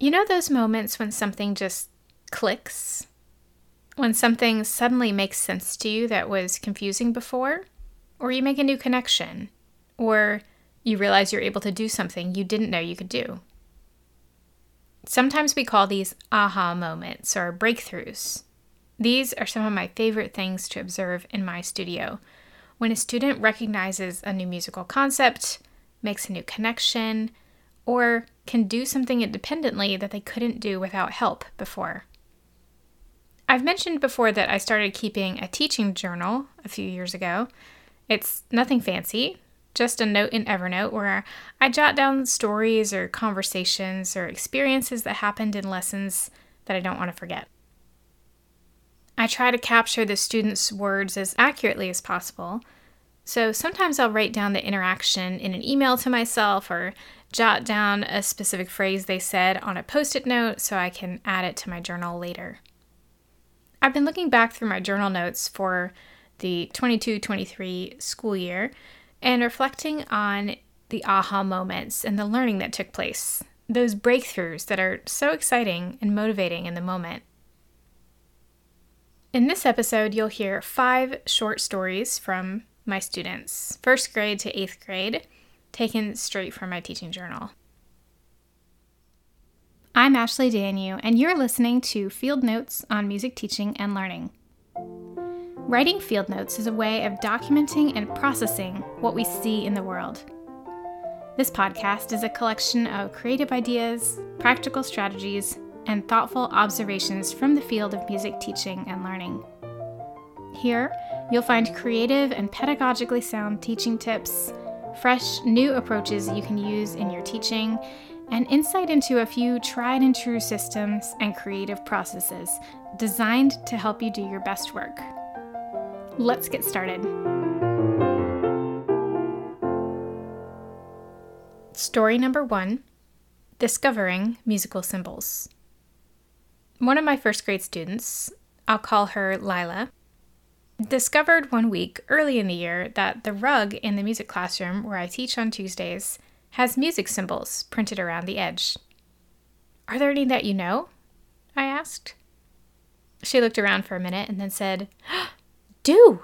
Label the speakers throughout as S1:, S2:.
S1: You know those moments when something just clicks? When something suddenly makes sense to you that was confusing before? Or you make a new connection? Or you realize you're able to do something you didn't know you could do? Sometimes we call these aha moments or breakthroughs. These are some of my favorite things to observe in my studio. When a student recognizes a new musical concept, makes a new connection, or can do something independently that they couldn't do without help before. I've mentioned before that I started keeping a teaching journal a few years ago. It's nothing fancy, just a note in Evernote where I jot down stories or conversations or experiences that happened in lessons that I don't want to forget. I try to capture the students' words as accurately as possible. So sometimes I'll write down the interaction in an email to myself or jot down a specific phrase they said on a post it note so I can add it to my journal later. I've been looking back through my journal notes for the 22 23 school year and reflecting on the aha moments and the learning that took place, those breakthroughs that are so exciting and motivating in the moment. In this episode, you'll hear five short stories from my students, first grade to eighth grade, taken straight from my teaching journal. I'm Ashley Danyew, and you're listening to Field Notes on Music Teaching and Learning. Writing field notes is a way of documenting and processing what we see in the world. This podcast is a collection of creative ideas, practical strategies, and thoughtful observations from the field of music teaching and learning. Here, you'll find creative and pedagogically sound teaching tips, fresh, new approaches you can use in your teaching, and insight into a few tried and true systems and creative processes designed to help you do your best work. Let's get started. Story number one Discovering Musical Symbols. One of my first grade students, I'll call her Lila, discovered one week early in the year that the rug in the music classroom where I teach on Tuesdays has music symbols printed around the edge. Are there any that you know? I asked. She looked around for a minute and then said, do?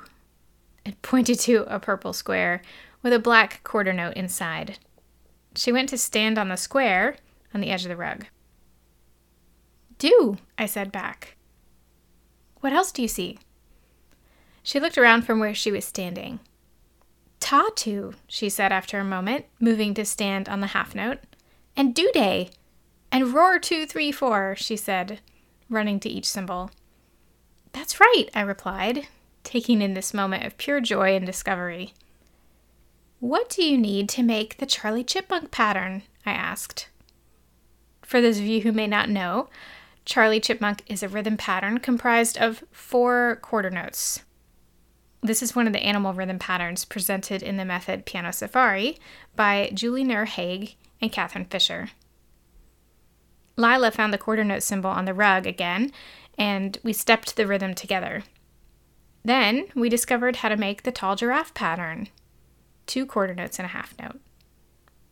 S1: and pointed to a purple square with a black quarter note inside. She went to stand on the square on the edge of the rug. Do, I said back. What else do you see? She looked around from where she was standing. Tatu, she said after a moment, moving to stand on the half note. And do day. And roar two, three, four, she said, running to each symbol. That's right, I replied, taking in this moment of pure joy and discovery. What do you need to make the Charlie Chipmunk pattern? I asked. For those of you who may not know, Charlie Chipmunk is a rhythm pattern comprised of four quarter notes. This is one of the animal rhythm patterns presented in the method Piano Safari by Julie Knerr Haig and Katherine Fisher. Lila found the quarter note symbol on the rug again, and we stepped the rhythm together. Then we discovered how to make the tall giraffe pattern two quarter notes and a half note,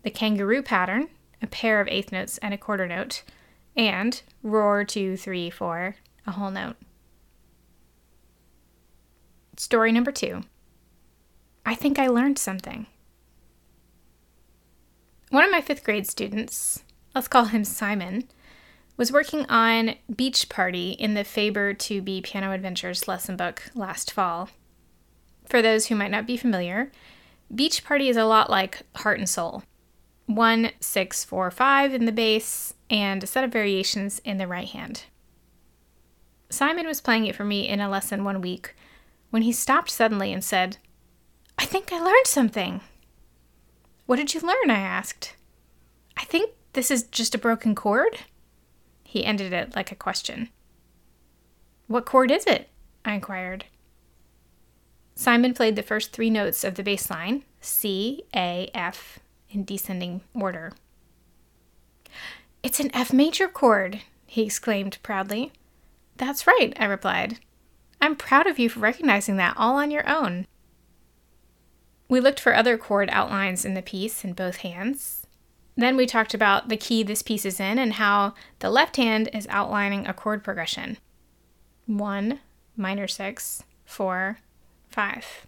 S1: the kangaroo pattern, a pair of eighth notes and a quarter note, and roar two, three, four, a whole note. Story number two I think I learned something. One of my fifth grade students, let's call him Simon, was working on Beach Party in the Faber 2B Piano Adventures lesson book last fall. For those who might not be familiar, Beach Party is a lot like Heart and Soul. One, six, four, five in the bass, and a set of variations in the right hand. Simon was playing it for me in a lesson one week when he stopped suddenly and said, I think I learned something. What did you learn? I asked. I think this is just a broken chord. He ended it like a question. What chord is it? I inquired. Simon played the first three notes of the bass line C, A, F in descending order. It's an F major chord, he exclaimed proudly. That's right, I replied. I'm proud of you for recognizing that all on your own. We looked for other chord outlines in the piece in both hands. Then we talked about the key this piece is in and how the left hand is outlining a chord progression one, minor six, four, five.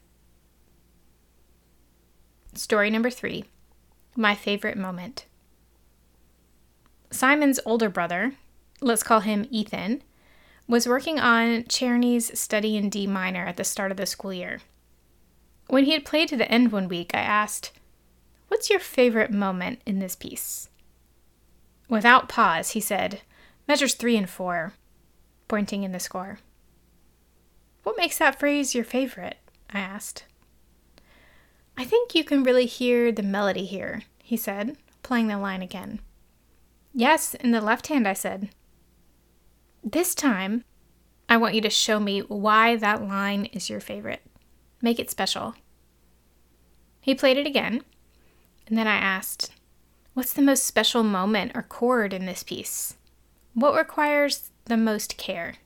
S1: Story number three My favorite moment. Simon's older brother, let's call him Ethan, was working on Czerny's study in D minor at the start of the school year. When he had played to the end one week, I asked, What's your favorite moment in this piece? Without pause, he said, Measures three and four, pointing in the score. What makes that phrase your favorite? I asked. I think you can really hear the melody here, he said, playing the line again. Yes, in the left hand, I said. This time, I want you to show me why that line is your favorite. Make it special. He played it again, and then I asked, What's the most special moment or chord in this piece? What requires the most care?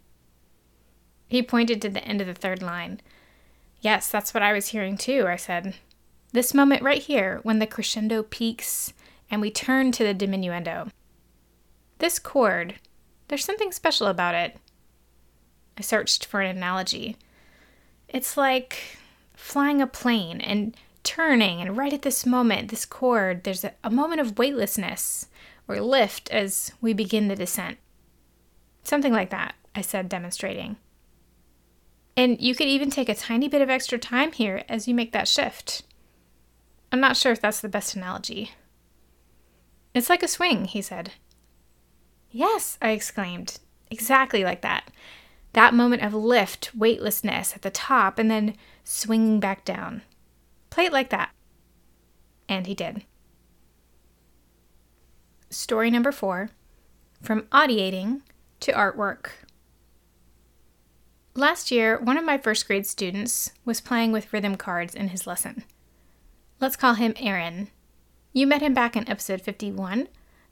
S1: He pointed to the end of the third line. Yes, that's what I was hearing too, I said. This moment right here, when the crescendo peaks and we turn to the diminuendo. This chord, there's something special about it. I searched for an analogy. It's like flying a plane and turning, and right at this moment, this chord, there's a, a moment of weightlessness or lift as we begin the descent. Something like that, I said, demonstrating. And you could even take a tiny bit of extra time here as you make that shift. I'm not sure if that's the best analogy. It's like a swing, he said. Yes, I exclaimed. Exactly like that. That moment of lift, weightlessness at the top, and then swinging back down. Play it like that. And he did. Story number four From audiating to artwork. Last year, one of my first grade students was playing with rhythm cards in his lesson. Let's call him Aaron. You met him back in episode 51,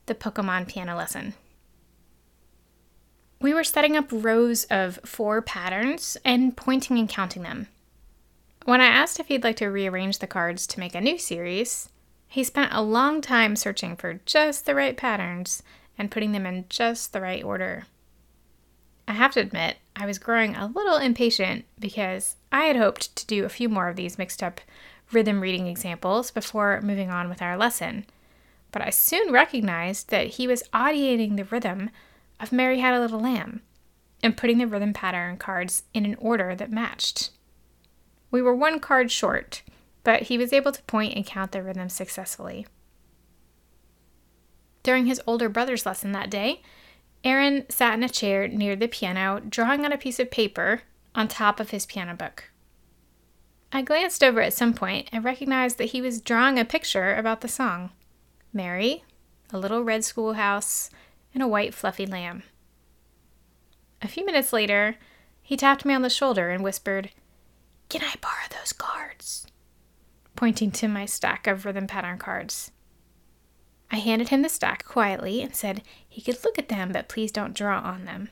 S1: the Pokemon piano lesson. We were setting up rows of four patterns and pointing and counting them. When I asked if he'd like to rearrange the cards to make a new series, he spent a long time searching for just the right patterns and putting them in just the right order. I have to admit, I was growing a little impatient because I had hoped to do a few more of these mixed up rhythm reading examples before moving on with our lesson. But I soon recognized that he was audiating the rhythm of Mary Had a Little Lamb and putting the rhythm pattern cards in an order that matched. We were one card short, but he was able to point and count the rhythm successfully. During his older brother's lesson that day, Aaron sat in a chair near the piano, drawing on a piece of paper on top of his piano book. I glanced over at some point and recognized that he was drawing a picture about the song Mary, a little red schoolhouse, and a white fluffy lamb. A few minutes later, he tapped me on the shoulder and whispered, Can I borrow those cards? pointing to my stack of rhythm pattern cards. I handed him the stack quietly and said he could look at them, but please don't draw on them.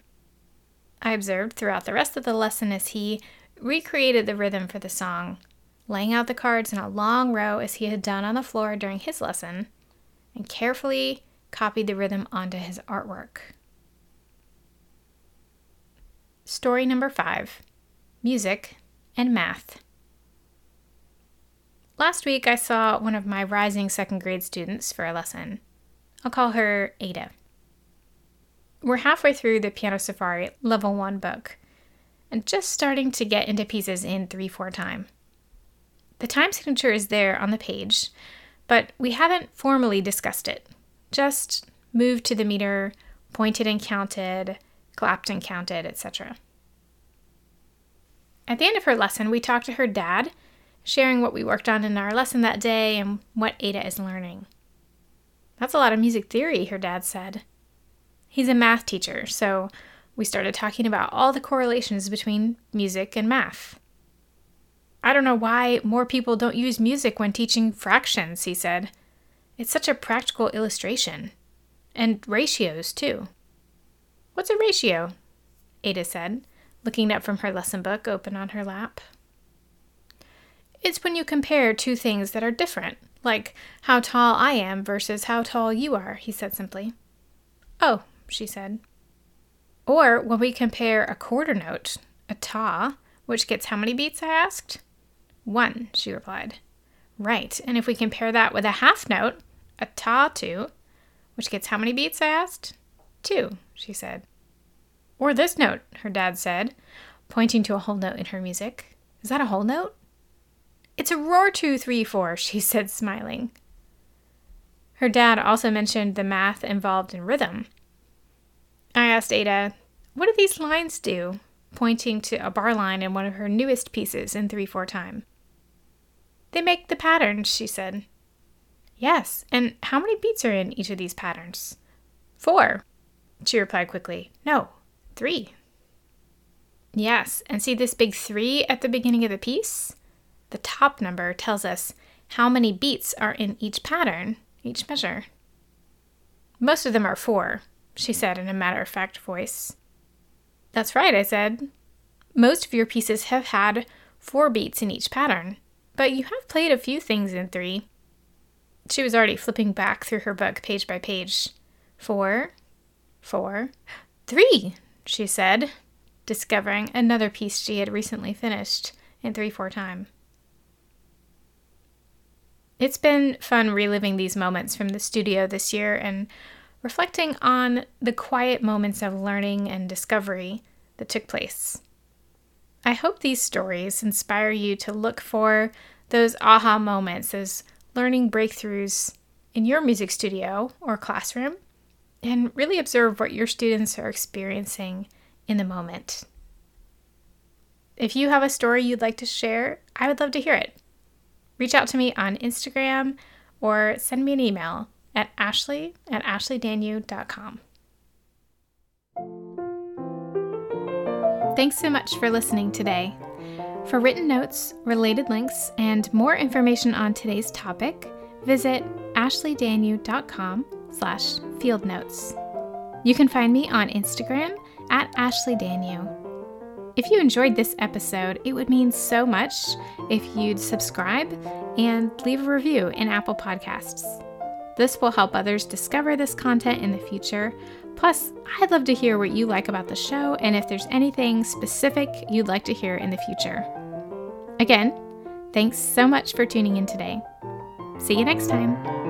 S1: I observed throughout the rest of the lesson as he recreated the rhythm for the song, laying out the cards in a long row as he had done on the floor during his lesson, and carefully copied the rhythm onto his artwork. Story number five Music and Math. Last week, I saw one of my rising second grade students for a lesson. I'll call her Ada. We're halfway through the Piano Safari Level 1 book and just starting to get into pieces in 3 4 time. The time signature is there on the page, but we haven't formally discussed it. Just moved to the meter, pointed and counted, clapped and counted, etc. At the end of her lesson, we talked to her dad sharing what we worked on in our lesson that day and what Ada is learning. That's a lot of music theory, her dad said. He's a math teacher, so we started talking about all the correlations between music and math. I don't know why more people don't use music when teaching fractions, he said. It's such a practical illustration. And ratios, too. What's a ratio? Ada said, looking up from her lesson book open on her lap. It's when you compare two things that are different, Like how tall I am versus how tall you are, he said simply. Oh, she said. Or when we compare a quarter note, a ta, which gets how many beats, I asked. One, she replied. Right, and if we compare that with a half note, a ta two, which gets how many beats, I asked. Two, she said. Or this note, her dad said, pointing to a whole note in her music. Is that a whole note? It's a roar two, three, four, she said, smiling. Her dad also mentioned the math involved in rhythm. I asked Ada, What do these lines do? pointing to a bar line in one of her newest pieces in 3 4 time. They make the patterns, she said. Yes, and how many beats are in each of these patterns? Four, she replied quickly. No, three. Yes, and see this big three at the beginning of the piece? The top number tells us how many beats are in each pattern, each measure. Most of them are four, she said in a matter of fact voice. That's right, I said. Most of your pieces have had four beats in each pattern, but you have played a few things in three. She was already flipping back through her book page by page. Four, four, three, she said, discovering another piece she had recently finished in 3 4 time. It's been fun reliving these moments from the studio this year and reflecting on the quiet moments of learning and discovery that took place. I hope these stories inspire you to look for those aha moments, those learning breakthroughs in your music studio or classroom, and really observe what your students are experiencing in the moment. If you have a story you'd like to share, I would love to hear it. Reach out to me on Instagram or send me an email at ashley at ashleydanyew.com. Thanks so much for listening today. For written notes, related links, and more information on today's topic, visit ashleydanyew.com slash field notes. You can find me on Instagram at ashleydanyew. If you enjoyed this episode, it would mean so much if you'd subscribe and leave a review in Apple Podcasts. This will help others discover this content in the future. Plus, I'd love to hear what you like about the show and if there's anything specific you'd like to hear in the future. Again, thanks so much for tuning in today. See you next time.